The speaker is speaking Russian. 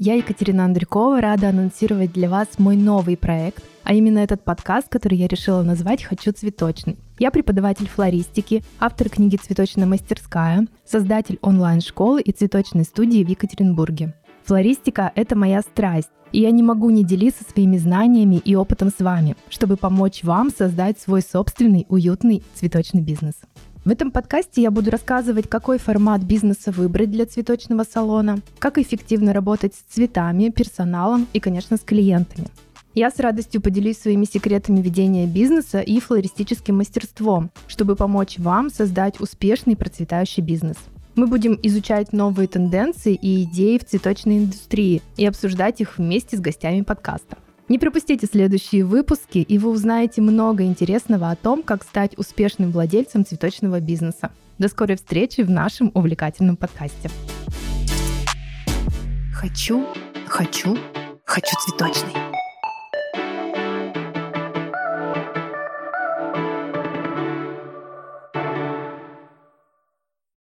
Я, Екатерина Андрюкова, рада анонсировать для вас мой новый проект, а именно этот подкаст, который я решила назвать «Хочу цветочный». Я преподаватель флористики, автор книги «Цветочная мастерская», создатель онлайн-школы и цветочной студии в Екатеринбурге. Флористика – это моя страсть, и я не могу не делиться своими знаниями и опытом с вами, чтобы помочь вам создать свой собственный уютный цветочный бизнес. В этом подкасте я буду рассказывать, какой формат бизнеса выбрать для цветочного салона, как эффективно работать с цветами, персоналом и, конечно, с клиентами. Я с радостью поделюсь своими секретами ведения бизнеса и флористическим мастерством, чтобы помочь вам создать успешный процветающий бизнес. Мы будем изучать новые тенденции и идеи в цветочной индустрии и обсуждать их вместе с гостями подкаста. Не пропустите следующие выпуски, и вы узнаете много интересного о том, как стать успешным владельцем цветочного бизнеса. До скорой встречи в нашем увлекательном подкасте. Хочу, хочу, хочу цветочный.